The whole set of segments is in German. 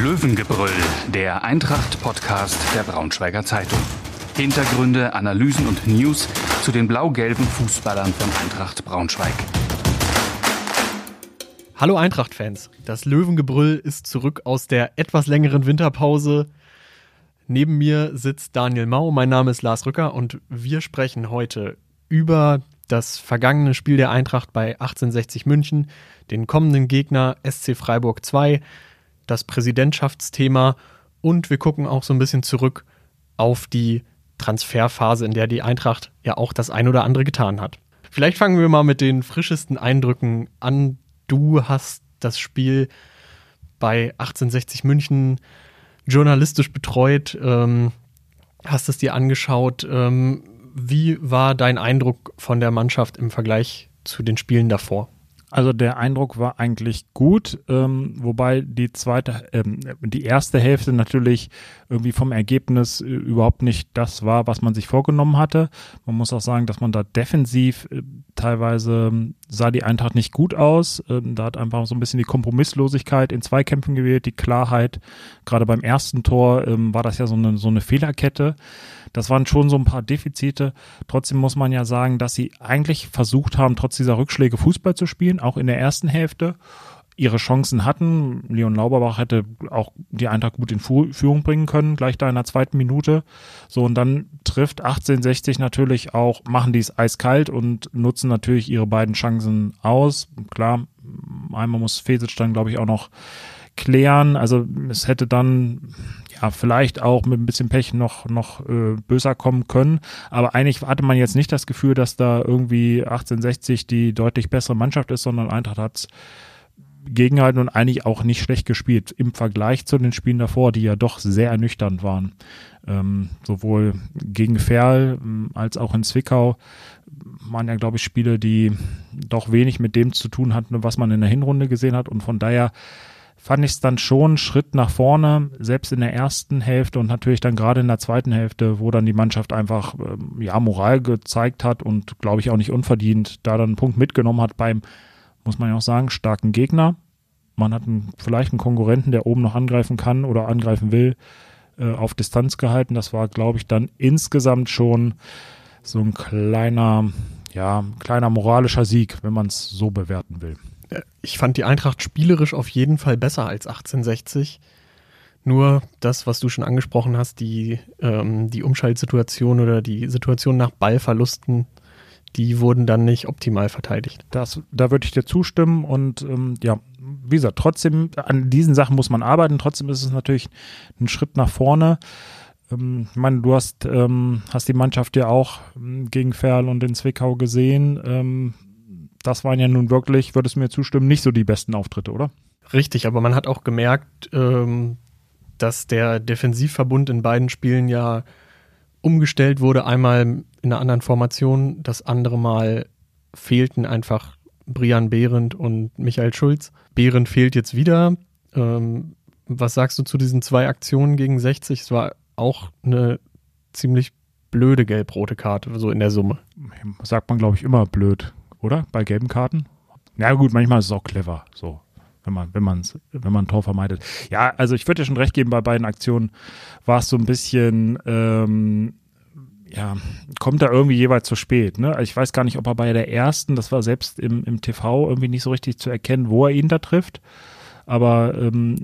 Löwengebrüll, der Eintracht-Podcast der Braunschweiger Zeitung. Hintergründe, Analysen und News zu den blau-gelben Fußballern von Eintracht Braunschweig. Hallo Eintracht-Fans, das Löwengebrüll ist zurück aus der etwas längeren Winterpause. Neben mir sitzt Daniel Mau, mein Name ist Lars Rücker und wir sprechen heute über das vergangene Spiel der Eintracht bei 1860 München, den kommenden Gegner SC Freiburg 2, das Präsidentschaftsthema und wir gucken auch so ein bisschen zurück auf die Transferphase, in der die Eintracht ja auch das ein oder andere getan hat. Vielleicht fangen wir mal mit den frischesten Eindrücken an. Du hast das Spiel bei 1860 München journalistisch betreut, ähm, hast es dir angeschaut. Ähm, wie war dein Eindruck von der Mannschaft im Vergleich zu den Spielen davor? Also der Eindruck war eigentlich gut, ähm, wobei die zweite, ähm, die erste Hälfte natürlich irgendwie vom Ergebnis äh, überhaupt nicht das war, was man sich vorgenommen hatte. Man muss auch sagen, dass man da defensiv äh, teilweise ähm, sah die Eintracht nicht gut aus. Ähm, da hat einfach so ein bisschen die Kompromisslosigkeit in Zweikämpfen gewählt, die Klarheit. Gerade beim ersten Tor ähm, war das ja so eine, so eine Fehlerkette. Das waren schon so ein paar Defizite. Trotzdem muss man ja sagen, dass sie eigentlich versucht haben, trotz dieser Rückschläge Fußball zu spielen, auch in der ersten Hälfte ihre Chancen hatten. Leon Lauberbach hätte auch die Eintracht gut in Führung bringen können, gleich da in der zweiten Minute. So, und dann trifft 1860 natürlich auch, machen die es eiskalt und nutzen natürlich ihre beiden Chancen aus. Klar, einmal muss Fesic dann, glaube ich, auch noch klären. Also es hätte dann ja vielleicht auch mit ein bisschen Pech noch noch äh, böser kommen können. Aber eigentlich hatte man jetzt nicht das Gefühl, dass da irgendwie 1860 die deutlich bessere Mannschaft ist, sondern Eintracht hat gegengehalten und eigentlich auch nicht schlecht gespielt im Vergleich zu den Spielen davor, die ja doch sehr ernüchternd waren. Ähm, sowohl gegen Ferl ähm, als auch in Zwickau waren ja, glaube ich, Spiele, die doch wenig mit dem zu tun hatten, was man in der Hinrunde gesehen hat. Und von daher fand ich es dann schon Schritt nach vorne, selbst in der ersten Hälfte und natürlich dann gerade in der zweiten Hälfte, wo dann die Mannschaft einfach ähm, ja Moral gezeigt hat und glaube ich auch nicht unverdient da dann einen Punkt mitgenommen hat beim, muss man ja auch sagen, starken Gegner. Man hat einen, vielleicht einen Konkurrenten, der oben noch angreifen kann oder angreifen will, äh, auf Distanz gehalten. Das war, glaube ich, dann insgesamt schon so ein kleiner, ja, kleiner moralischer Sieg, wenn man es so bewerten will ich fand die Eintracht spielerisch auf jeden Fall besser als 1860. Nur das, was du schon angesprochen hast, die, ähm, die Umschaltsituation oder die Situation nach Ballverlusten, die wurden dann nicht optimal verteidigt. Das, da würde ich dir zustimmen und ähm, ja, wie gesagt, trotzdem, an diesen Sachen muss man arbeiten. Trotzdem ist es natürlich ein Schritt nach vorne. Ähm, ich meine, du hast, ähm, hast die Mannschaft ja auch ähm, gegen Ferl und in Zwickau gesehen. Ähm, das waren ja nun wirklich, würdest du mir zustimmen, nicht so die besten Auftritte, oder? Richtig, aber man hat auch gemerkt, ähm, dass der Defensivverbund in beiden Spielen ja umgestellt wurde. Einmal in einer anderen Formation, das andere Mal fehlten einfach Brian Behrendt und Michael Schulz. Behrendt fehlt jetzt wieder. Ähm, was sagst du zu diesen zwei Aktionen gegen 60? Es war auch eine ziemlich blöde gelb-rote Karte, so in der Summe. Sagt man, glaube ich, immer blöd oder? Bei gelben Karten. Na ja, gut, manchmal ist es auch clever, so, wenn man, wenn man wenn man ein Tor vermeidet. Ja, also ich würde dir schon recht geben, bei beiden Aktionen war es so ein bisschen, ähm, ja, kommt da irgendwie jeweils zu spät. Ne? Ich weiß gar nicht, ob er bei der ersten, das war selbst im, im TV irgendwie nicht so richtig zu erkennen, wo er ihn da trifft. Aber ähm,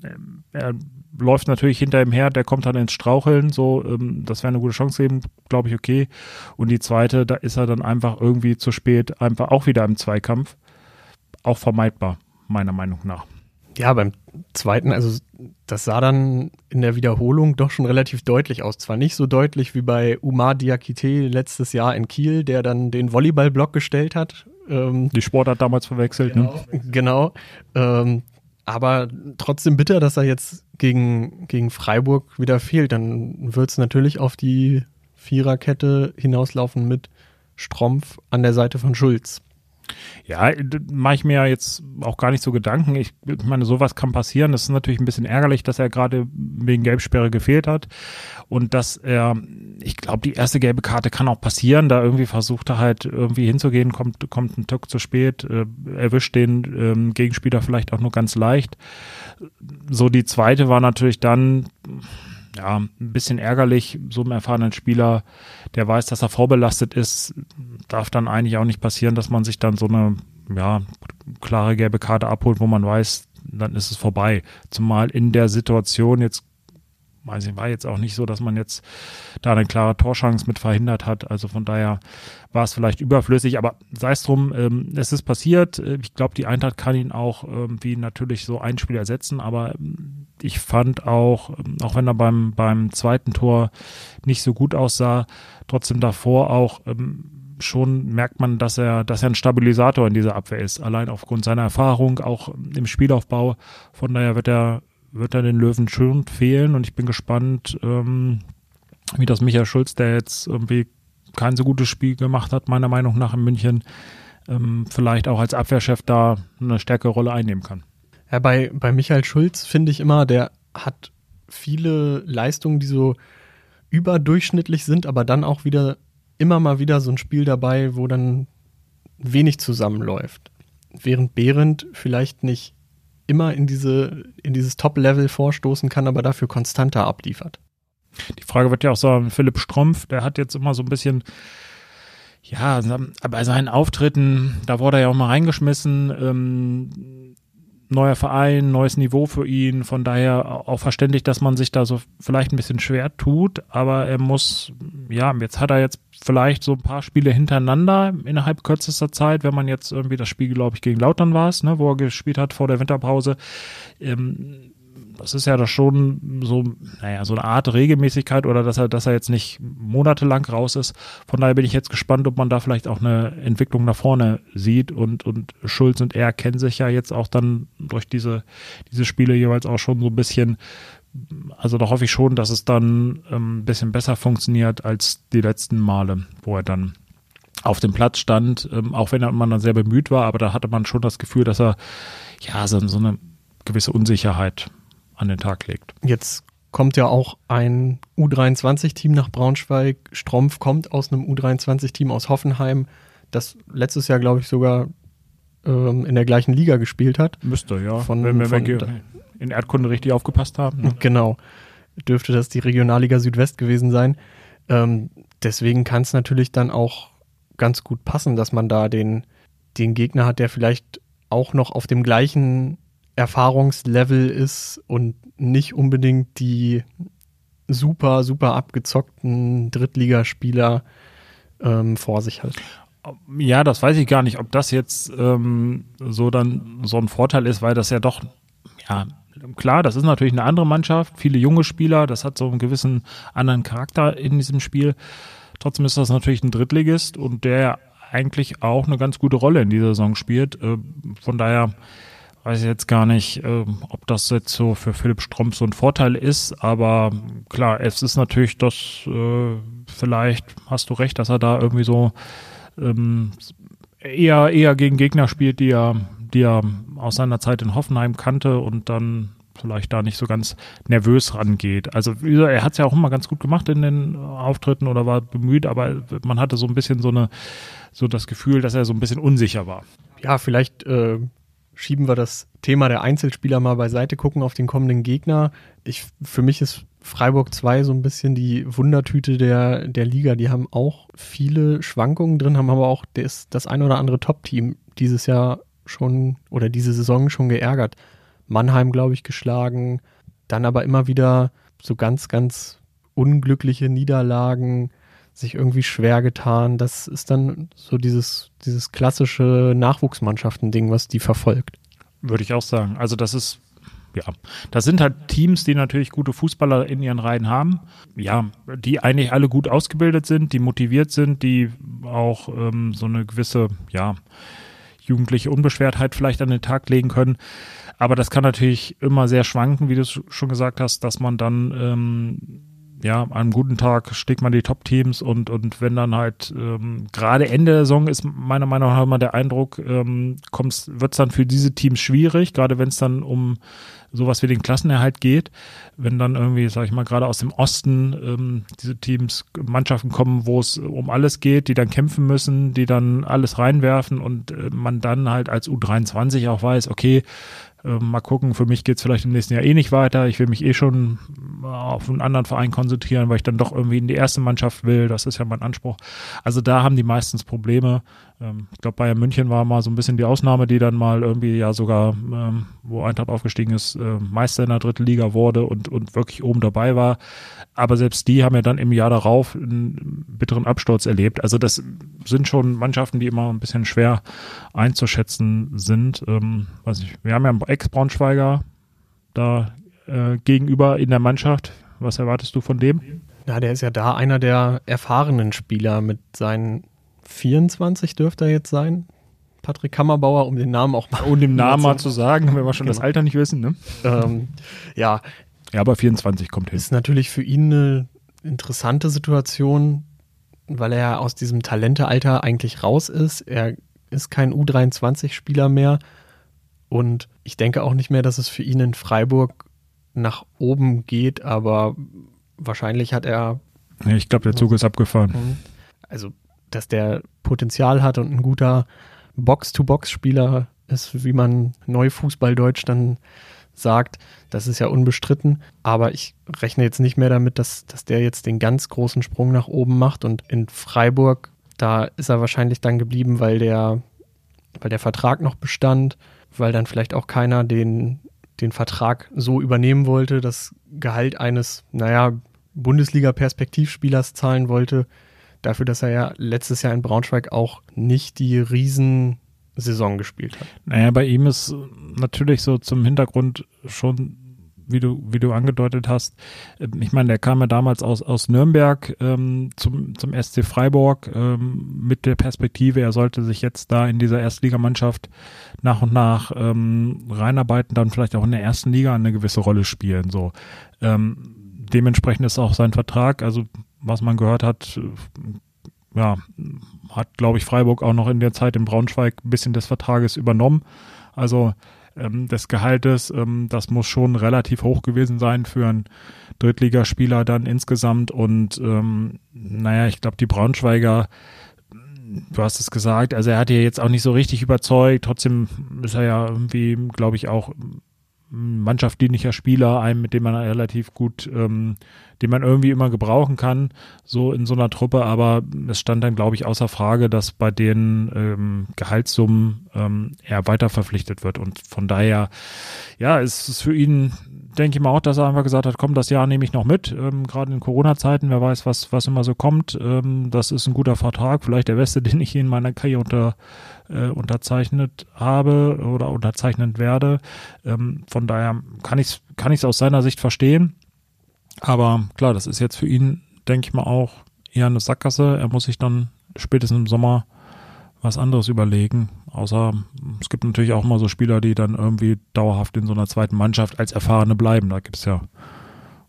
er läuft natürlich hinter ihm her, der kommt dann ins Straucheln, so, ähm, das wäre eine gute Chance geben, glaube ich, okay. Und die zweite, da ist er dann einfach irgendwie zu spät, einfach auch wieder im Zweikampf. Auch vermeidbar, meiner Meinung nach. Ja, beim zweiten, also das sah dann in der Wiederholung doch schon relativ deutlich aus. Zwar nicht so deutlich wie bei Umar Diakite letztes Jahr in Kiel, der dann den Volleyballblock gestellt hat. Ähm, die Sportart damals verwechselt, genau, ne? Genau. Ähm, aber trotzdem bitter, dass er jetzt gegen, gegen Freiburg wieder fehlt. Dann wird es natürlich auf die Viererkette hinauslaufen mit Strumpf an der Seite von Schulz. Ja, mache ich mir jetzt auch gar nicht so Gedanken. Ich, meine, sowas kann passieren. Das ist natürlich ein bisschen ärgerlich, dass er gerade wegen Gelbsperre gefehlt hat und dass er, ich glaube, die erste gelbe Karte kann auch passieren. Da irgendwie versucht er halt irgendwie hinzugehen, kommt, kommt ein Tuck zu spät, äh, erwischt den ähm, Gegenspieler vielleicht auch nur ganz leicht. So die zweite war natürlich dann, ja, ein bisschen ärgerlich, so einem erfahrenen Spieler, der weiß, dass er vorbelastet ist, darf dann eigentlich auch nicht passieren, dass man sich dann so eine, ja, klare gelbe Karte abholt, wo man weiß, dann ist es vorbei. Zumal in der Situation jetzt weiß ich, war jetzt auch nicht so, dass man jetzt da eine klare Torschance mit verhindert hat. Also von daher war es vielleicht überflüssig, aber sei es drum, ähm, es ist passiert. Ich glaube, die Eintracht kann ihn auch irgendwie natürlich so ein Spiel ersetzen, aber ähm, ich fand auch, ähm, auch wenn er beim, beim zweiten Tor nicht so gut aussah, trotzdem davor auch ähm, schon merkt man, dass er, dass er ein Stabilisator in dieser Abwehr ist. Allein aufgrund seiner Erfahrung, auch im Spielaufbau. Von daher wird er wird er den Löwen schon fehlen und ich bin gespannt, ähm, wie das Michael Schulz, der jetzt irgendwie kein so gutes Spiel gemacht hat, meiner Meinung nach in München, ähm, vielleicht auch als Abwehrchef da eine stärkere Rolle einnehmen kann. Ja, bei, bei Michael Schulz finde ich immer, der hat viele Leistungen, die so überdurchschnittlich sind, aber dann auch wieder immer mal wieder so ein Spiel dabei, wo dann wenig zusammenläuft. Während Behrendt vielleicht nicht immer in, diese, in dieses Top-Level vorstoßen kann, aber dafür konstanter abliefert. Die Frage wird ja auch so, Philipp Strumpf, der hat jetzt immer so ein bisschen, ja, bei seinen Auftritten, da wurde er ja auch mal reingeschmissen, ähm, neuer Verein, neues Niveau für ihn. Von daher auch verständlich, dass man sich da so vielleicht ein bisschen schwer tut. Aber er muss, ja, jetzt hat er jetzt vielleicht so ein paar Spiele hintereinander innerhalb kürzester Zeit, wenn man jetzt irgendwie das Spiel, glaube ich, gegen Lautern war es, ne, wo er gespielt hat vor der Winterpause. Ähm, das ist ja da schon so, naja, so eine Art Regelmäßigkeit oder dass er, dass er jetzt nicht monatelang raus ist. Von daher bin ich jetzt gespannt, ob man da vielleicht auch eine Entwicklung nach vorne sieht und, und Schulz und er kennen sich ja jetzt auch dann durch diese, diese Spiele jeweils auch schon so ein bisschen. Also da hoffe ich schon, dass es dann ähm, ein bisschen besser funktioniert als die letzten Male, wo er dann auf dem Platz stand, ähm, auch wenn man dann sehr bemüht war, aber da hatte man schon das Gefühl, dass er ja so eine gewisse Unsicherheit an den Tag legt. Jetzt kommt ja auch ein U23-Team nach Braunschweig. Strumpf kommt aus einem U23-Team aus Hoffenheim, das letztes Jahr, glaube ich, sogar ähm, in der gleichen Liga gespielt hat. Müsste, ja. Von, Wenn wir von, in Erdkunde richtig aufgepasst haben. Ne? Genau. Dürfte das die Regionalliga Südwest gewesen sein. Ähm, deswegen kann es natürlich dann auch ganz gut passen, dass man da den, den Gegner hat, der vielleicht auch noch auf dem gleichen Erfahrungslevel ist und nicht unbedingt die super, super abgezockten Drittligaspieler ähm, vor sich hat. Ja, das weiß ich gar nicht, ob das jetzt ähm, so dann so ein Vorteil ist, weil das ja doch, ja, klar, das ist natürlich eine andere Mannschaft, viele junge Spieler, das hat so einen gewissen anderen Charakter in diesem Spiel. Trotzdem ist das natürlich ein Drittligist und der eigentlich auch eine ganz gute Rolle in dieser Saison spielt. Äh, von daher weiß ich jetzt gar nicht, äh, ob das jetzt so für Philipp Stromp so ein Vorteil ist, aber klar, es ist natürlich das, äh, vielleicht hast du recht, dass er da irgendwie so ähm, eher, eher gegen Gegner spielt, die er, die er aus seiner Zeit in Hoffenheim kannte und dann vielleicht da nicht so ganz nervös rangeht. Also er hat es ja auch immer ganz gut gemacht in den Auftritten oder war bemüht, aber man hatte so ein bisschen so eine so das Gefühl, dass er so ein bisschen unsicher war. Ja, vielleicht äh, schieben wir das Thema der Einzelspieler mal beiseite, gucken auf den kommenden Gegner. Ich, für mich ist Freiburg 2 so ein bisschen die Wundertüte der, der Liga. Die haben auch viele Schwankungen drin, haben aber auch das, das ein oder andere Top-Team dieses Jahr schon oder diese Saison schon geärgert. Mannheim, glaube ich, geschlagen. Dann aber immer wieder so ganz, ganz unglückliche Niederlagen sich irgendwie schwer getan. Das ist dann so dieses, dieses klassische Nachwuchsmannschaften-Ding, was die verfolgt. Würde ich auch sagen. Also das ist, ja, das sind halt Teams, die natürlich gute Fußballer in ihren Reihen haben. Ja, die eigentlich alle gut ausgebildet sind, die motiviert sind, die auch ähm, so eine gewisse, ja, jugendliche Unbeschwertheit vielleicht an den Tag legen können. Aber das kann natürlich immer sehr schwanken, wie du schon gesagt hast, dass man dann ähm, ja, an einem guten Tag schlägt man die Top-Teams und, und wenn dann halt ähm, gerade Ende der Saison ist meiner Meinung nach immer der Eindruck, ähm, wird es dann für diese Teams schwierig, gerade wenn es dann um sowas wie den Klassenerhalt geht, wenn dann irgendwie, sag ich mal, gerade aus dem Osten ähm, diese Teams, Mannschaften kommen, wo es um alles geht, die dann kämpfen müssen, die dann alles reinwerfen und äh, man dann halt als U23 auch weiß, okay, äh, mal gucken, für mich geht es vielleicht im nächsten Jahr eh nicht weiter. Ich will mich eh schon auf einen anderen Verein konzentrieren, weil ich dann doch irgendwie in die erste Mannschaft will. Das ist ja mein Anspruch. Also da haben die meistens Probleme. Ähm, ich glaube, Bayern München war mal so ein bisschen die Ausnahme, die dann mal irgendwie ja sogar, ähm, wo Eintracht aufgestiegen ist, äh, Meister in der dritten Liga wurde und, und wirklich oben dabei war. Aber selbst die haben ja dann im Jahr darauf einen bitteren Absturz erlebt. Also das sind schon Mannschaften, die immer ein bisschen schwer einzuschätzen sind. Ähm, weiß ich, wir haben ja einen Ex-Braunschweiger da äh, gegenüber in der Mannschaft. Was erwartest du von dem? Ja, der ist ja da einer der erfahrenen Spieler mit seinen 24 dürfte er jetzt sein. Patrick Kammerbauer, um den Namen auch mal. Um den Namen mal zu sagen, wenn wir schon genau. das Alter nicht wissen, ne? Ähm, ja. Ja, aber 24 kommt hin. Ist natürlich für ihn eine interessante Situation, weil er aus diesem Talentealter eigentlich raus ist. Er ist kein U23-Spieler mehr. Und ich denke auch nicht mehr, dass es für ihn in Freiburg nach oben geht, aber wahrscheinlich hat er. Ja, ich glaube, der Zug ist abgefahren. Mhm. Also dass der Potenzial hat und ein guter Box-to-Box-Spieler ist, wie man neu Fußballdeutsch dann sagt, das ist ja unbestritten. Aber ich rechne jetzt nicht mehr damit, dass, dass der jetzt den ganz großen Sprung nach oben macht. Und in Freiburg, da ist er wahrscheinlich dann geblieben, weil der, weil der Vertrag noch bestand, weil dann vielleicht auch keiner den, den Vertrag so übernehmen wollte, das Gehalt eines, naja, Bundesliga-Perspektivspielers zahlen wollte, dafür, dass er ja letztes Jahr in Braunschweig auch nicht die Riesensaison gespielt hat. Naja, bei ihm ist natürlich so zum Hintergrund schon wie du, wie du angedeutet hast. Ähm, ich meine, der kam ja damals aus, aus Nürnberg ähm, zum, zum SC Freiburg ähm, mit der Perspektive, er sollte sich jetzt da in dieser Erstligamannschaft nach und nach ähm, reinarbeiten, dann vielleicht auch in der ersten Liga eine gewisse Rolle spielen. So. Ähm, dementsprechend ist auch sein Vertrag, also was man gehört hat, ja, hat, glaube ich, Freiburg auch noch in der Zeit in Braunschweig ein bisschen des Vertrages übernommen. Also ähm, des Gehaltes, ähm, das muss schon relativ hoch gewesen sein für einen Drittligaspieler dann insgesamt. Und ähm, naja, ich glaube, die Braunschweiger, du hast es gesagt, also er hat ja jetzt auch nicht so richtig überzeugt. Trotzdem ist er ja irgendwie, glaube ich, auch mannschaftsdienlicher Spieler, einem, mit dem man relativ gut, ähm, den man irgendwie immer gebrauchen kann, so in so einer Truppe. Aber es stand dann, glaube ich, außer Frage, dass bei den ähm, Gehaltssummen ähm, er weiter verpflichtet wird. Und von daher, ja, ist es für ihn, denke ich mal auch, dass er einfach gesagt hat, komm, das Jahr nehme ich noch mit. Ähm, Gerade in Corona-Zeiten, wer weiß, was, was immer so kommt. Ähm, das ist ein guter Vertrag, vielleicht der beste, den ich in meiner Karriere unter äh, unterzeichnet habe oder unterzeichnen werde. Ähm, von daher kann ich es kann ich's aus seiner Sicht verstehen. Aber klar, das ist jetzt für ihn, denke ich mal, auch eher eine Sackgasse. Er muss sich dann spätestens im Sommer was anderes überlegen. Außer es gibt natürlich auch mal so Spieler, die dann irgendwie dauerhaft in so einer zweiten Mannschaft als Erfahrene bleiben. Da gibt es ja,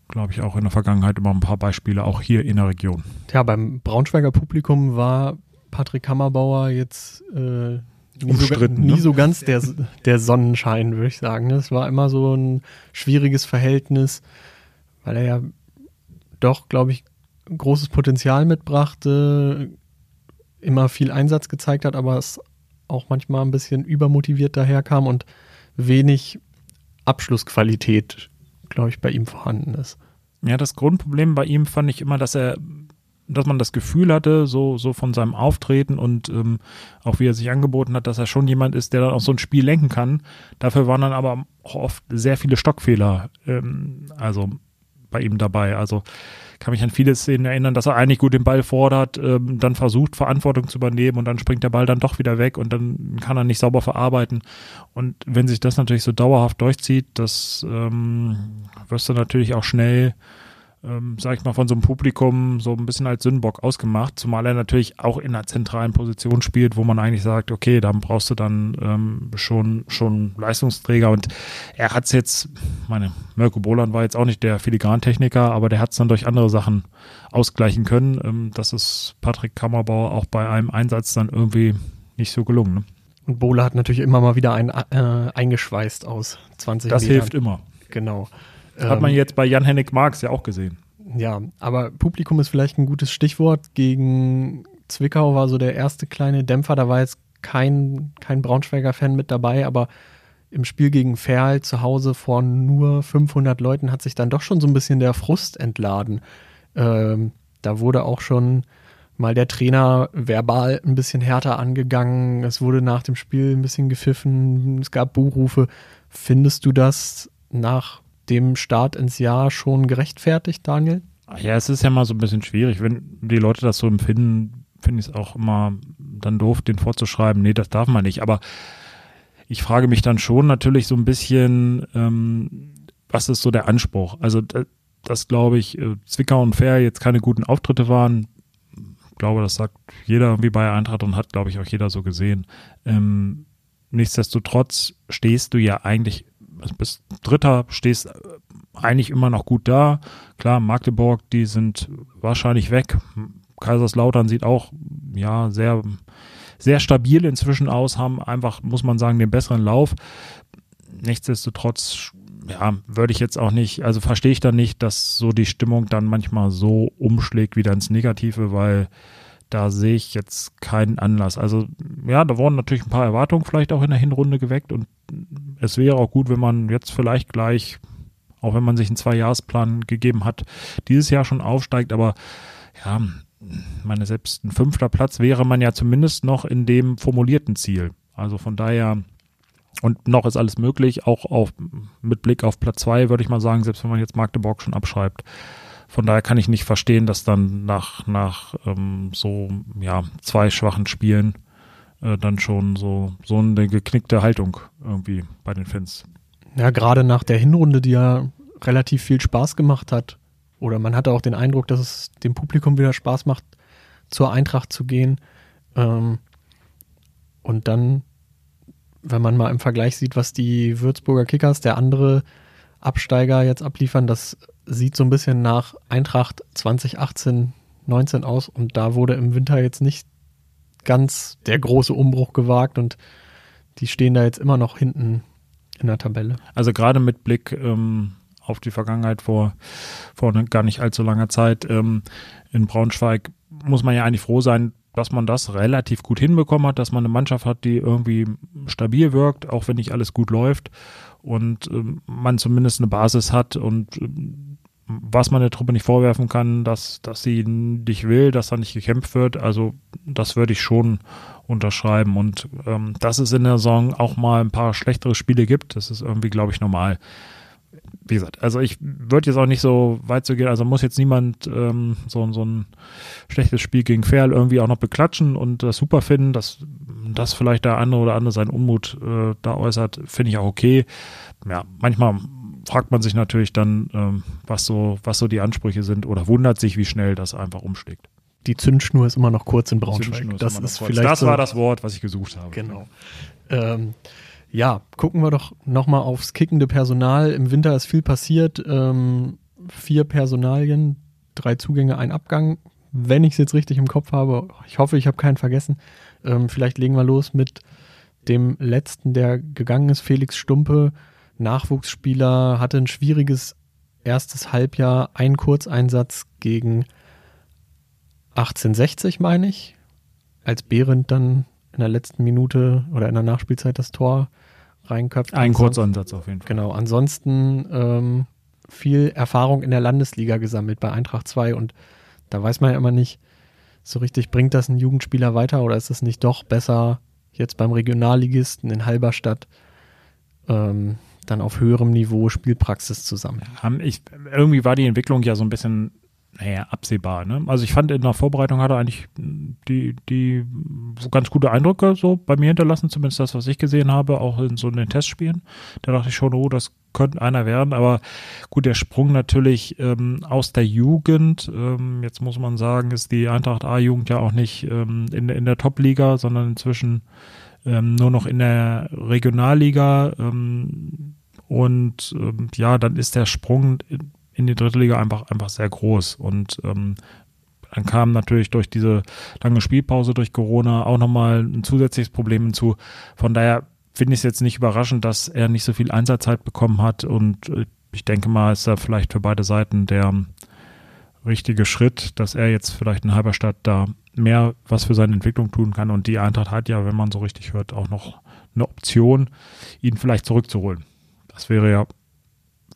glaube ich, auch in der Vergangenheit immer ein paar Beispiele, auch hier in der Region. Ja, beim Braunschweiger Publikum war Patrick Hammerbauer jetzt äh, nie, so, ne? nie so ganz der, der Sonnenschein, würde ich sagen. Es war immer so ein schwieriges Verhältnis, weil er ja doch, glaube ich, großes Potenzial mitbrachte, immer viel Einsatz gezeigt hat, aber es auch manchmal ein bisschen übermotiviert daherkam und wenig Abschlussqualität, glaube ich, bei ihm vorhanden ist. Ja, das Grundproblem bei ihm fand ich immer, dass er dass man das Gefühl hatte, so, so von seinem Auftreten und ähm, auch wie er sich angeboten hat, dass er schon jemand ist, der dann auch so ein Spiel lenken kann. Dafür waren dann aber auch oft sehr viele Stockfehler, ähm, also bei ihm dabei. Also kann mich an viele Szenen erinnern, dass er eigentlich gut den Ball fordert, ähm, dann versucht, Verantwortung zu übernehmen und dann springt der Ball dann doch wieder weg und dann kann er nicht sauber verarbeiten. Und wenn sich das natürlich so dauerhaft durchzieht, das ähm, wirst du natürlich auch schnell ähm, sag ich mal, von so einem Publikum so ein bisschen als Sündenbock ausgemacht, zumal er natürlich auch in einer zentralen Position spielt, wo man eigentlich sagt, okay, dann brauchst du dann ähm, schon, schon Leistungsträger und er hat es jetzt, meine, Mirko Boland war jetzt auch nicht der Filigrantechniker, aber der hat es dann durch andere Sachen ausgleichen können. Ähm, das ist Patrick Kammerbauer auch bei einem Einsatz dann irgendwie nicht so gelungen. Ne? Und Bohle hat natürlich immer mal wieder einen äh, eingeschweißt aus 20 Das Metern. hilft immer. Genau. Hat man Ähm, jetzt bei Jan-Henrik Marx ja auch gesehen. Ja, aber Publikum ist vielleicht ein gutes Stichwort. Gegen Zwickau war so der erste kleine Dämpfer. Da war jetzt kein, kein Braunschweiger-Fan mit dabei, aber im Spiel gegen Ferl zu Hause vor nur 500 Leuten hat sich dann doch schon so ein bisschen der Frust entladen. Ähm, da wurde auch schon mal der Trainer verbal ein bisschen härter angegangen. Es wurde nach dem Spiel ein bisschen gepfiffen. Es gab Buhrufe. Findest du das nach dem Start ins Jahr schon gerechtfertigt, Daniel? Ja, es ist ja mal so ein bisschen schwierig. Wenn die Leute das so empfinden, finde ich es auch immer dann doof, den vorzuschreiben, nee, das darf man nicht. Aber ich frage mich dann schon natürlich so ein bisschen, ähm, was ist so der Anspruch? Also das, das glaube ich, äh, Zwickau und Fair jetzt keine guten Auftritte waren. Ich glaube, das sagt jeder irgendwie bei Eintracht und hat, glaube ich, auch jeder so gesehen. Ähm, nichtsdestotrotz stehst du ja eigentlich, also bist Dritter, stehst äh, eigentlich immer noch gut da. Klar, Magdeburg, die sind wahrscheinlich weg. Kaiserslautern sieht auch, ja, sehr, sehr stabil inzwischen aus, haben einfach, muss man sagen, den besseren Lauf. Nichtsdestotrotz, ja, würde ich jetzt auch nicht, also verstehe ich dann nicht, dass so die Stimmung dann manchmal so umschlägt wieder ins Negative, weil da sehe ich jetzt keinen Anlass. Also ja, da wurden natürlich ein paar Erwartungen vielleicht auch in der Hinrunde geweckt und es wäre auch gut, wenn man jetzt vielleicht gleich, auch wenn man sich einen Zwei-Jahres-Plan gegeben hat, dieses Jahr schon aufsteigt, aber ja, meine selbst ein fünfter Platz wäre man ja zumindest noch in dem formulierten Ziel. Also von daher und noch ist alles möglich, auch auf, mit Blick auf Platz zwei würde ich mal sagen, selbst wenn man jetzt Magdeburg schon abschreibt. Von daher kann ich nicht verstehen, dass dann nach, nach ähm, so ja, zwei schwachen Spielen äh, dann schon so, so eine geknickte Haltung irgendwie bei den Fans. Ja, gerade nach der Hinrunde, die ja relativ viel Spaß gemacht hat. Oder man hatte auch den Eindruck, dass es dem Publikum wieder Spaß macht, zur Eintracht zu gehen. Ähm, und dann, wenn man mal im Vergleich sieht, was die Würzburger Kickers, der andere Absteiger jetzt abliefern, das sieht so ein bisschen nach Eintracht 2018, 19 aus. Und da wurde im Winter jetzt nicht ganz der große Umbruch gewagt und die stehen da jetzt immer noch hinten in der Tabelle. Also gerade mit Blick ähm, auf die Vergangenheit vor, vor ne, gar nicht allzu langer Zeit ähm, in Braunschweig muss man ja eigentlich froh sein, dass man das relativ gut hinbekommen hat, dass man eine Mannschaft hat, die irgendwie stabil wirkt, auch wenn nicht alles gut läuft und ähm, man zumindest eine Basis hat und ähm, was man der Truppe nicht vorwerfen kann, dass, dass sie nicht will, dass da nicht gekämpft wird. Also das würde ich schon unterschreiben. Und ähm, dass es in der Saison auch mal ein paar schlechtere Spiele gibt, das ist irgendwie, glaube ich, normal. Wie gesagt, also ich würde jetzt auch nicht so weit zu gehen, also muss jetzt niemand ähm, so, so ein schlechtes Spiel gegen Ferl irgendwie auch noch beklatschen und das super finden, dass, dass vielleicht der andere oder andere seinen Unmut äh, da äußert, finde ich auch okay. Ja, manchmal fragt man sich natürlich dann, ähm, was so, was so die Ansprüche sind oder wundert sich, wie schnell das einfach umschlägt. Die Zündschnur ist immer noch kurz in Braunschweig. Zündschnur Das ist kurz. vielleicht das so, war das Wort, was ich gesucht habe. Genau. Ähm, ja, gucken wir doch nochmal aufs kickende Personal. Im Winter ist viel passiert. Ähm, vier Personalien, drei Zugänge, ein Abgang. Wenn ich es jetzt richtig im Kopf habe, ich hoffe, ich habe keinen vergessen. Ähm, vielleicht legen wir los mit dem letzten, der gegangen ist, Felix Stumpe. Nachwuchsspieler, hatte ein schwieriges erstes Halbjahr, ein Kurzeinsatz gegen 1860, meine ich, als Behrendt dann in der letzten Minute oder in der Nachspielzeit das Tor reinköpft. Ein Kurzansatz auf jeden Fall. Genau, ansonsten ähm, viel Erfahrung in der Landesliga gesammelt bei Eintracht 2 und da weiß man ja immer nicht so richtig, bringt das ein Jugendspieler weiter oder ist es nicht doch besser, jetzt beim Regionalligisten in Halberstadt ähm, dann auf höherem Niveau Spielpraxis zu sammeln. Haben ich, irgendwie war die Entwicklung ja so ein bisschen naja, absehbar. Ne? Also ich fand in der Vorbereitung hat er eigentlich die, die ganz gute Eindrücke so bei mir hinterlassen, zumindest das, was ich gesehen habe, auch in so den Testspielen. Da dachte ich schon, oh, das könnte einer werden. Aber gut, der Sprung natürlich ähm, aus der Jugend. Ähm, jetzt muss man sagen, ist die Eintracht A-Jugend ja auch nicht ähm, in, in der Top-Liga, sondern inzwischen ähm, nur noch in der Regionalliga. Ähm, und ähm, ja, dann ist der Sprung in die dritte Liga einfach, einfach sehr groß. Und ähm, dann kam natürlich durch diese lange Spielpause durch Corona auch nochmal ein zusätzliches Problem hinzu. Von daher finde ich es jetzt nicht überraschend, dass er nicht so viel Einsatzzeit bekommen hat. Und äh, ich denke mal, ist da vielleicht für beide Seiten der richtige Schritt, dass er jetzt vielleicht in Halberstadt da mehr was für seine Entwicklung tun kann. Und die Eintracht hat ja, wenn man so richtig hört, auch noch eine Option, ihn vielleicht zurückzuholen. Das wäre ja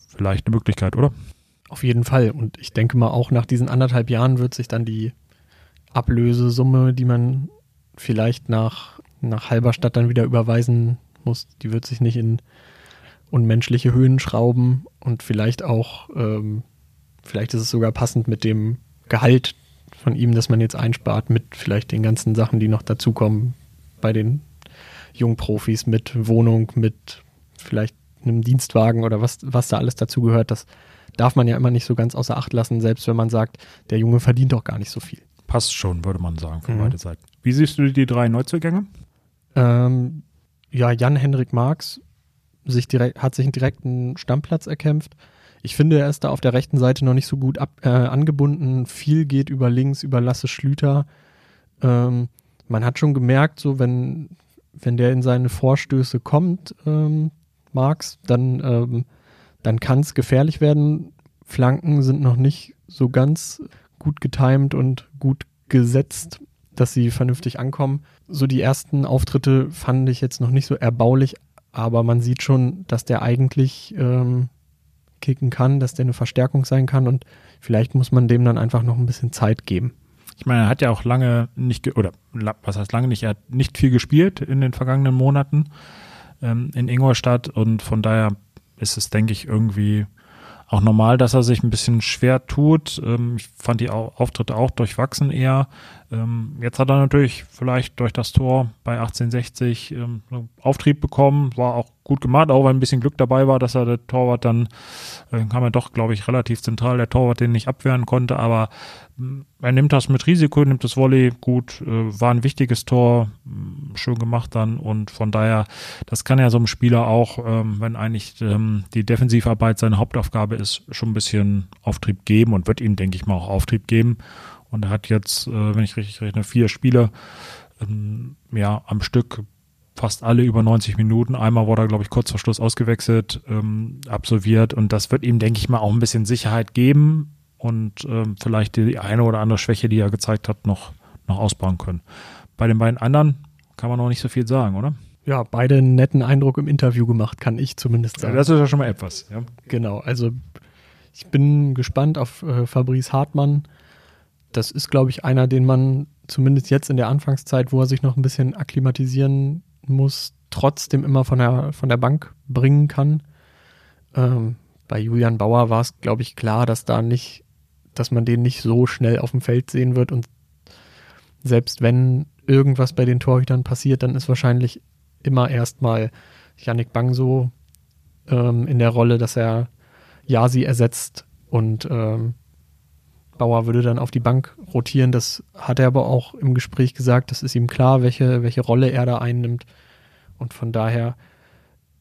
vielleicht eine Möglichkeit, oder? Auf jeden Fall. Und ich denke mal, auch nach diesen anderthalb Jahren wird sich dann die Ablösesumme, die man vielleicht nach, nach Halberstadt dann wieder überweisen muss, die wird sich nicht in unmenschliche Höhen schrauben und vielleicht auch, ähm, vielleicht ist es sogar passend mit dem Gehalt von ihm, das man jetzt einspart, mit vielleicht den ganzen Sachen, die noch dazukommen bei den Jungprofis, mit Wohnung, mit vielleicht einem Dienstwagen oder was, was da alles dazugehört. Das darf man ja immer nicht so ganz außer Acht lassen, selbst wenn man sagt, der Junge verdient doch gar nicht so viel. Passt schon, würde man sagen, für mhm. beide Seiten. Wie siehst du die drei Neuzugänge? Ähm, ja, Jan-Henrik Marx sich direkt, hat sich einen direkten Stammplatz erkämpft. Ich finde, er ist da auf der rechten Seite noch nicht so gut ab, äh, angebunden. Viel geht über links, über Lasse Schlüter. Ähm, man hat schon gemerkt, so wenn, wenn der in seine Vorstöße kommt, ähm, Marx, dann ähm, dann kann es gefährlich werden. Flanken sind noch nicht so ganz gut getimt und gut gesetzt, dass sie vernünftig ankommen. So die ersten Auftritte fand ich jetzt noch nicht so erbaulich, aber man sieht schon, dass der eigentlich ähm, kicken kann, dass der eine Verstärkung sein kann und vielleicht muss man dem dann einfach noch ein bisschen Zeit geben. Ich meine, er hat ja auch lange nicht, oder was heißt lange nicht, er hat nicht viel gespielt in den vergangenen Monaten ähm, in Ingolstadt und von daher ist es, denke ich, irgendwie auch normal, dass er sich ein bisschen schwer tut. Ähm, ich fand die Auftritte auch durchwachsen eher. Ähm, jetzt hat er natürlich vielleicht durch das Tor bei 1860 ähm, Auftrieb bekommen, war auch gut gemacht, auch weil ein bisschen Glück dabei war, dass er der Torwart dann, äh, kam er doch, glaube ich, relativ zentral, der Torwart den nicht abwehren konnte, aber äh, er nimmt das mit Risiko, nimmt das Volley gut, äh, war ein wichtiges Tor, mm, schön gemacht dann und von daher, das kann ja so einem Spieler auch, ähm, wenn eigentlich ähm, die Defensivarbeit seine Hauptaufgabe ist, schon ein bisschen Auftrieb geben und wird ihm, denke ich mal, auch Auftrieb geben. Und er hat jetzt, äh, wenn ich richtig rechne, vier Spiele ähm, ja, am Stück fast alle über 90 Minuten. Einmal wurde er, glaube ich, kurz vor Schluss ausgewechselt, ähm, absolviert. Und das wird ihm, denke ich mal, auch ein bisschen Sicherheit geben und ähm, vielleicht die eine oder andere Schwäche, die er gezeigt hat, noch, noch ausbauen können. Bei den beiden anderen kann man noch nicht so viel sagen, oder? Ja, beide einen netten Eindruck im Interview gemacht, kann ich zumindest sagen. Ja, das ist ja schon mal etwas. Ja. Genau, also ich bin gespannt auf äh, Fabrice Hartmann das ist, glaube ich, einer, den man zumindest jetzt in der Anfangszeit, wo er sich noch ein bisschen akklimatisieren muss, trotzdem immer von der, von der Bank bringen kann. Ähm, bei Julian Bauer war es, glaube ich, klar, dass da nicht, dass man den nicht so schnell auf dem Feld sehen wird und selbst wenn irgendwas bei den Torhütern passiert, dann ist wahrscheinlich immer erstmal Yannick Bangso ähm, in der Rolle, dass er Yasi ersetzt und ähm, Bauer würde dann auf die Bank rotieren. Das hat er aber auch im Gespräch gesagt. Das ist ihm klar, welche, welche Rolle er da einnimmt. Und von daher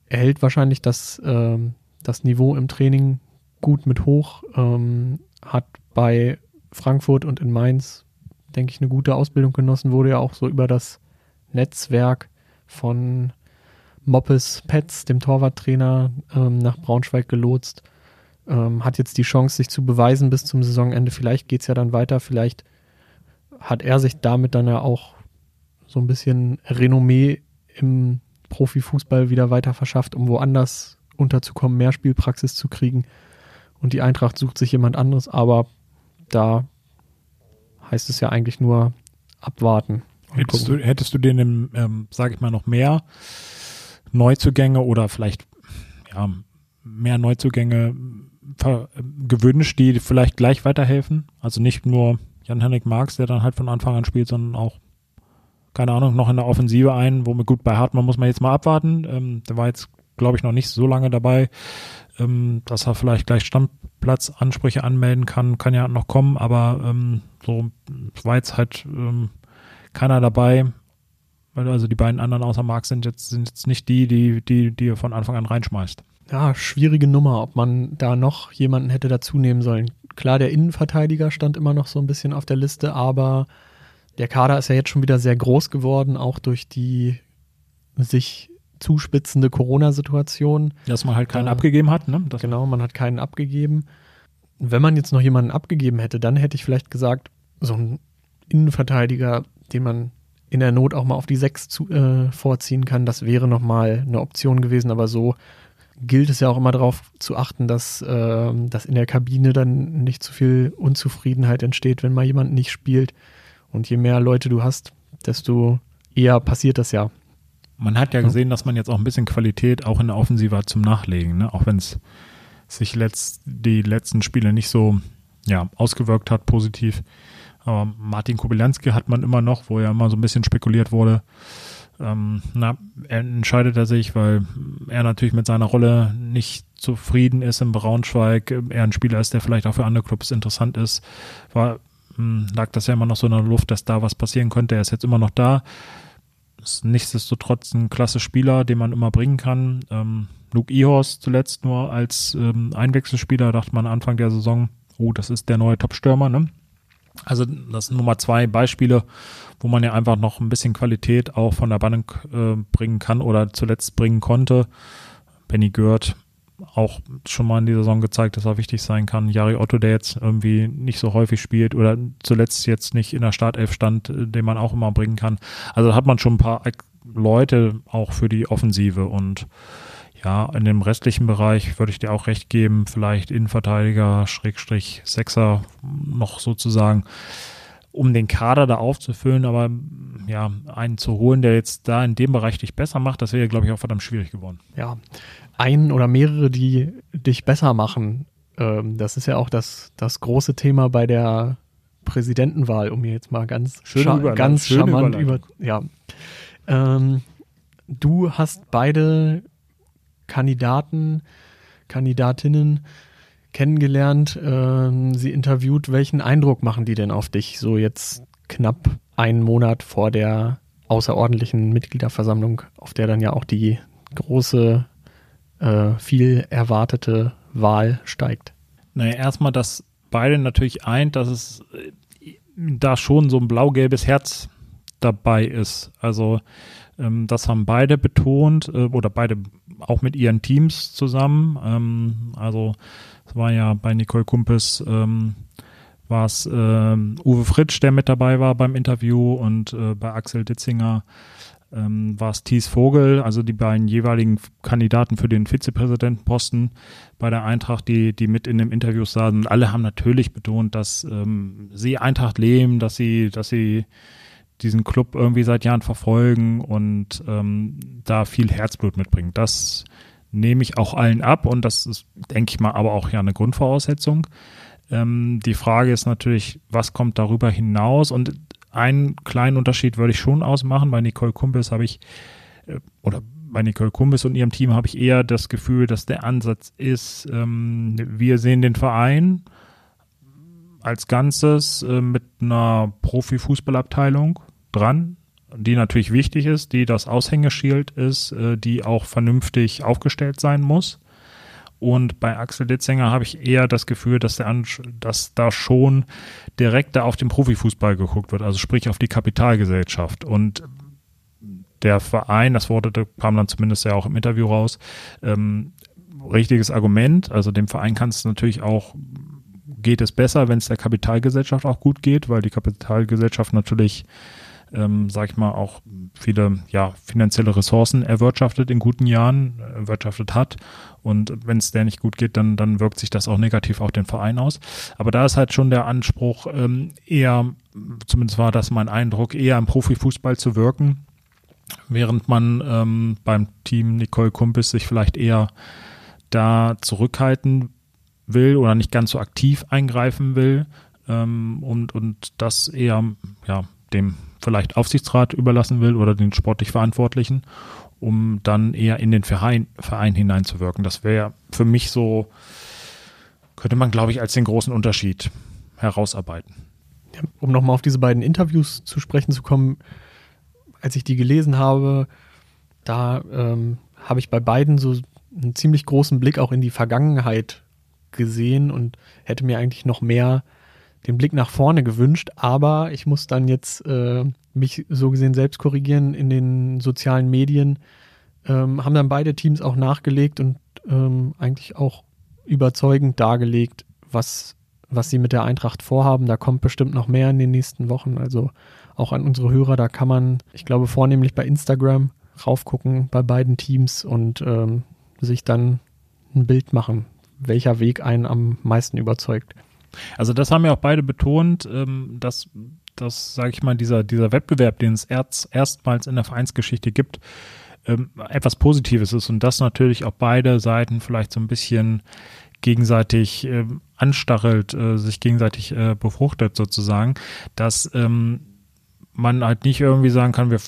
erhält wahrscheinlich das, ähm, das Niveau im Training gut mit hoch. Ähm, hat bei Frankfurt und in Mainz, denke ich, eine gute Ausbildung genossen. Wurde ja auch so über das Netzwerk von Moppes Petz, dem Torwarttrainer, ähm, nach Braunschweig gelotst ähm, hat jetzt die Chance, sich zu beweisen bis zum Saisonende. Vielleicht geht es ja dann weiter, vielleicht hat er sich damit dann ja auch so ein bisschen Renommee im Profifußball wieder weiter verschafft, um woanders unterzukommen, mehr Spielpraxis zu kriegen. Und die Eintracht sucht sich jemand anderes, aber da heißt es ja eigentlich nur abwarten. Hättest du, hättest du den, ähm, sage ich mal, noch mehr Neuzugänge oder vielleicht ja, mehr Neuzugänge gewünscht, die vielleicht gleich weiterhelfen. Also nicht nur Jan-Henrik Marx, der dann halt von Anfang an spielt, sondern auch, keine Ahnung, noch in der Offensive ein, womit gut bei Hartmann muss man jetzt mal abwarten. Ähm, der war jetzt, glaube ich, noch nicht so lange dabei, ähm, dass er vielleicht gleich Stammplatzansprüche anmelden kann, kann ja noch kommen, aber ähm, so war jetzt halt ähm, keiner dabei. Also die beiden anderen außer Marx sind jetzt, sind jetzt nicht die, die, die, die er von Anfang an reinschmeißt. Ja, schwierige Nummer, ob man da noch jemanden hätte dazu nehmen sollen. Klar, der Innenverteidiger stand immer noch so ein bisschen auf der Liste, aber der Kader ist ja jetzt schon wieder sehr groß geworden, auch durch die sich zuspitzende Corona-Situation. Dass man halt keinen äh, abgegeben hat, ne? Das genau, man hat keinen abgegeben. Wenn man jetzt noch jemanden abgegeben hätte, dann hätte ich vielleicht gesagt, so ein Innenverteidiger, den man in der Not auch mal auf die Sechs zu, äh, vorziehen kann, das wäre nochmal eine Option gewesen, aber so gilt es ja auch immer darauf zu achten, dass, äh, dass in der Kabine dann nicht zu viel Unzufriedenheit entsteht, wenn mal jemand nicht spielt. Und je mehr Leute du hast, desto eher passiert das ja. Man hat ja gesehen, dass man jetzt auch ein bisschen Qualität auch in der Offensive hat zum Nachlegen, ne? auch wenn es sich letzt, die letzten Spiele nicht so ja, ausgewirkt hat, positiv. Aber Martin Kubilanski hat man immer noch, wo ja immer so ein bisschen spekuliert wurde, ähm, na, entscheidet er sich, weil er natürlich mit seiner Rolle nicht zufrieden ist im Braunschweig. Er ein Spieler ist, der vielleicht auch für andere Clubs interessant ist. War, hm, lag das ja immer noch so in der Luft, dass da was passieren könnte. Er ist jetzt immer noch da. Ist nichtsdestotrotz ein klasse Spieler, den man immer bringen kann. Ähm, Luke Ihorst zuletzt nur als ähm, Einwechselspieler, dachte man Anfang der Saison, oh, das ist der neue Top-Stürmer, ne? Also das sind Nummer zwei Beispiele, wo man ja einfach noch ein bisschen Qualität auch von der Bank äh, bringen kann oder zuletzt bringen konnte. Benny Gört auch schon mal in dieser Saison gezeigt, dass er wichtig sein kann. Jari Otto, der jetzt irgendwie nicht so häufig spielt oder zuletzt jetzt nicht in der Startelf stand, äh, den man auch immer bringen kann. Also da hat man schon ein paar Leute auch für die Offensive und ja, in dem restlichen Bereich würde ich dir auch recht geben, vielleicht Innenverteidiger, Schrägstrich, Sechser noch sozusagen, um den Kader da aufzufüllen, aber ja, einen zu holen, der jetzt da in dem Bereich dich besser macht, das wäre, glaube ich, auch verdammt schwierig geworden. Ja, einen oder mehrere, die dich besser machen, ähm, das ist ja auch das, das große Thema bei der Präsidentenwahl, um mir jetzt mal ganz, scha ganz charmant über, ja. Ähm, du hast beide Kandidaten, Kandidatinnen kennengelernt, äh, sie interviewt. Welchen Eindruck machen die denn auf dich so jetzt knapp einen Monat vor der außerordentlichen Mitgliederversammlung, auf der dann ja auch die große, äh, viel erwartete Wahl steigt? Naja, erstmal, dass beide natürlich eint, dass es äh, da schon so ein blau-gelbes Herz dabei ist. Also ähm, das haben beide betont äh, oder beide auch mit ihren Teams zusammen. Ähm, also es war ja bei Nicole Kumpes ähm, war es äh, Uwe Fritsch, der mit dabei war beim Interview und äh, bei Axel Ditzinger ähm, war es Thies Vogel, also die beiden jeweiligen Kandidaten für den Vizepräsidentenposten bei der Eintracht, die, die mit in dem Interview saßen. Und alle haben natürlich betont, dass ähm, sie Eintracht leben, dass sie, dass sie diesen Club irgendwie seit Jahren verfolgen und ähm, da viel Herzblut mitbringen. Das nehme ich auch allen ab und das ist, denke ich mal, aber auch ja eine Grundvoraussetzung. Ähm, die Frage ist natürlich, was kommt darüber hinaus? Und einen kleinen Unterschied würde ich schon ausmachen. Bei Nicole Kumpis habe ich, äh, oder bei Nicole Kumpis und ihrem Team habe ich eher das Gefühl, dass der Ansatz ist, ähm, wir sehen den Verein als Ganzes äh, mit einer Profifußballabteilung dran, die natürlich wichtig ist, die das Aushängeschild ist, äh, die auch vernünftig aufgestellt sein muss. Und bei Axel Ditzinger habe ich eher das Gefühl, dass, der, dass da schon direkter auf den Profifußball geguckt wird, also sprich auf die Kapitalgesellschaft. Und der Verein, das wurde, kam dann zumindest ja auch im Interview raus, ähm, richtiges Argument. Also dem Verein kann es natürlich auch, geht es besser, wenn es der Kapitalgesellschaft auch gut geht, weil die Kapitalgesellschaft natürlich ähm, sag ich mal, auch viele ja, finanzielle Ressourcen erwirtschaftet in guten Jahren, erwirtschaftet hat. Und wenn es der nicht gut geht, dann, dann wirkt sich das auch negativ auf den Verein aus. Aber da ist halt schon der Anspruch, ähm, eher, zumindest war das mein Eindruck, eher im Profifußball zu wirken, während man ähm, beim Team Nicole Kumpis sich vielleicht eher da zurückhalten will oder nicht ganz so aktiv eingreifen will ähm, und, und das eher ja, dem vielleicht Aufsichtsrat überlassen will oder den sportlich Verantwortlichen, um dann eher in den Verein, Verein hineinzuwirken. Das wäre für mich so, könnte man, glaube ich, als den großen Unterschied herausarbeiten. Ja, um nochmal auf diese beiden Interviews zu sprechen zu kommen, als ich die gelesen habe, da ähm, habe ich bei beiden so einen ziemlich großen Blick auch in die Vergangenheit gesehen und hätte mir eigentlich noch mehr den Blick nach vorne gewünscht, aber ich muss dann jetzt äh, mich so gesehen selbst korrigieren in den sozialen Medien. Ähm, haben dann beide Teams auch nachgelegt und ähm, eigentlich auch überzeugend dargelegt, was, was sie mit der Eintracht vorhaben. Da kommt bestimmt noch mehr in den nächsten Wochen. Also auch an unsere Hörer, da kann man, ich glaube, vornehmlich bei Instagram raufgucken bei beiden Teams und ähm, sich dann ein Bild machen, welcher Weg einen am meisten überzeugt. Also das haben ja auch beide betont, ähm, dass, dass sage ich mal, dieser, dieser Wettbewerb, den es erst, erstmals in der Vereinsgeschichte gibt, ähm, etwas Positives ist und das natürlich auch beide Seiten vielleicht so ein bisschen gegenseitig äh, anstachelt, äh, sich gegenseitig äh, befruchtet sozusagen, dass ähm, man halt nicht irgendwie sagen kann, wir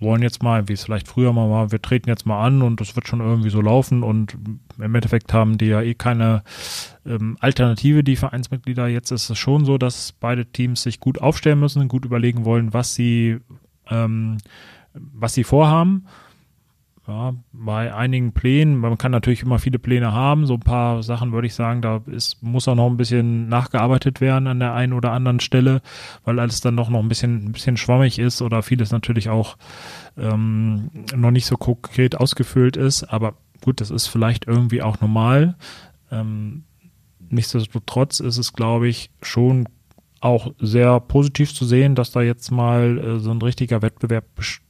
wollen jetzt mal, wie es vielleicht früher mal war, wir treten jetzt mal an und das wird schon irgendwie so laufen und im Endeffekt haben die ja eh keine ähm, Alternative, die Vereinsmitglieder. Jetzt ist es schon so, dass beide Teams sich gut aufstellen müssen, gut überlegen wollen, was sie, ähm, was sie vorhaben ja, bei einigen Plänen, man kann natürlich immer viele Pläne haben, so ein paar Sachen würde ich sagen, da ist, muss auch noch ein bisschen nachgearbeitet werden an der einen oder anderen Stelle, weil alles dann noch, noch ein bisschen, ein bisschen schwammig ist oder vieles natürlich auch ähm, noch nicht so konkret ausgefüllt ist, aber gut, das ist vielleicht irgendwie auch normal. Ähm, nichtsdestotrotz ist es, glaube ich, schon auch sehr positiv zu sehen, dass da jetzt mal äh, so ein richtiger Wettbewerb besteht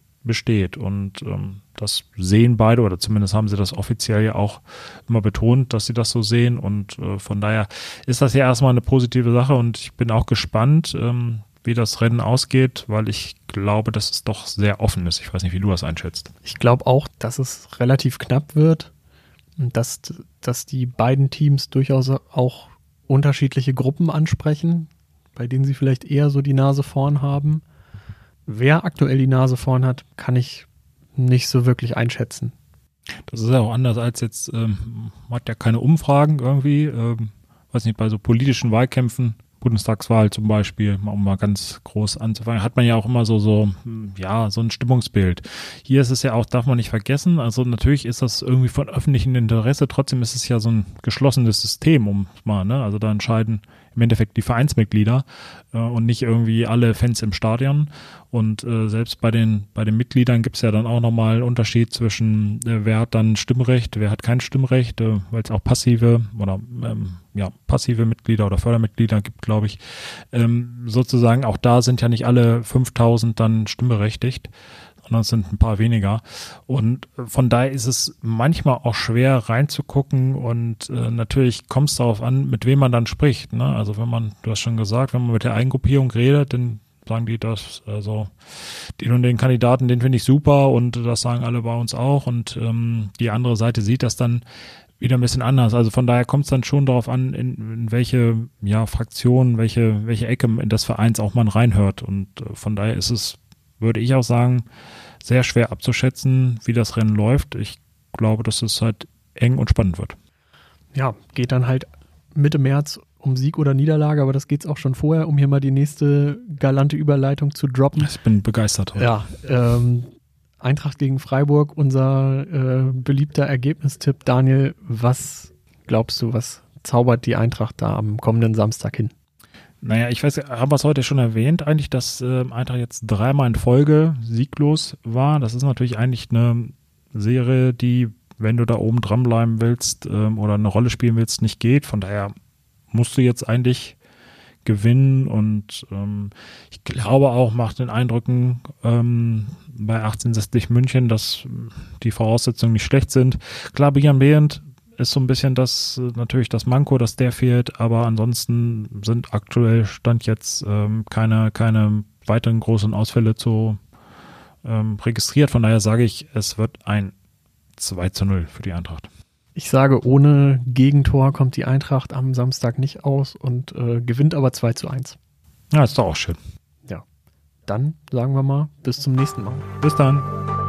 und ähm, das sehen beide oder zumindest haben sie das offiziell ja auch immer betont, dass sie das so sehen. Und äh, von daher ist das ja erstmal eine positive Sache und ich bin auch gespannt, ähm, wie das Rennen ausgeht, weil ich glaube, dass es doch sehr offen ist. Ich weiß nicht, wie du das einschätzt. Ich glaube auch, dass es relativ knapp wird und dass, dass die beiden Teams durchaus auch unterschiedliche Gruppen ansprechen, bei denen sie vielleicht eher so die Nase vorn haben. Wer aktuell die Nase vorn hat, kann ich nicht so wirklich einschätzen. Das ist ja auch anders als jetzt, ähm, man hat ja keine Umfragen irgendwie, ähm, weiß nicht, bei so politischen Wahlkämpfen, Bundestagswahl zum Beispiel, um mal ganz groß anzufangen, hat man ja auch immer so, so, ja, so ein Stimmungsbild. Hier ist es ja auch, darf man nicht vergessen, also natürlich ist das irgendwie von öffentlichem Interesse, trotzdem ist es ja so ein geschlossenes System, um mal, ne, also da entscheiden im Endeffekt die Vereinsmitglieder äh, und nicht irgendwie alle Fans im Stadion. Und äh, selbst bei den, bei den Mitgliedern gibt es ja dann auch nochmal einen Unterschied zwischen, äh, wer hat dann Stimmrecht, wer hat kein Stimmrecht, äh, weil es auch passive oder ähm, ja, passive Mitglieder oder Fördermitglieder gibt, glaube ich. Ähm, sozusagen auch da sind ja nicht alle 5000 dann stimmberechtigt sondern es sind ein paar weniger. Und von daher ist es manchmal auch schwer reinzugucken und äh, natürlich kommt es darauf an, mit wem man dann spricht. Ne? Also wenn man, du hast schon gesagt, wenn man mit der Eigengruppierung redet, dann sagen die das, also den und den Kandidaten, den finde ich super und das sagen alle bei uns auch und ähm, die andere Seite sieht das dann wieder ein bisschen anders. Also von daher kommt es dann schon darauf an, in, in welche ja, Fraktion, welche, welche Ecke in das Vereins auch man reinhört. Und äh, von daher ist es, würde ich auch sagen, sehr schwer abzuschätzen, wie das Rennen läuft. Ich glaube, dass es halt eng und spannend wird. Ja, geht dann halt Mitte März um Sieg oder Niederlage, aber das geht es auch schon vorher, um hier mal die nächste galante Überleitung zu droppen. Ich bin begeistert. Heute. Ja, ähm, Eintracht gegen Freiburg, unser äh, beliebter Ergebnistipp. Daniel, was glaubst du, was zaubert die Eintracht da am kommenden Samstag hin? Naja, ich weiß, haben wir es heute schon erwähnt, eigentlich, dass äh, Eintracht jetzt dreimal in Folge sieglos war. Das ist natürlich eigentlich eine Serie, die, wenn du da oben dranbleiben willst ähm, oder eine Rolle spielen willst, nicht geht. Von daher musst du jetzt eigentlich gewinnen und ähm, ich glaube auch, macht den Eindrücken ähm, bei 1860 München, dass die Voraussetzungen nicht schlecht sind. Klar, Björn Behrendt ist so ein bisschen das äh, natürlich das Manko, dass der fehlt, aber ansonsten sind aktuell stand jetzt ähm, keine, keine weiteren großen Ausfälle zu ähm, registriert. Von daher sage ich, es wird ein 2 zu 0 für die Eintracht. Ich sage, ohne Gegentor kommt die Eintracht am Samstag nicht aus und äh, gewinnt aber 2 zu 1. Ja, ist doch auch schön. Ja. Dann sagen wir mal, bis zum nächsten Mal. Bis dann.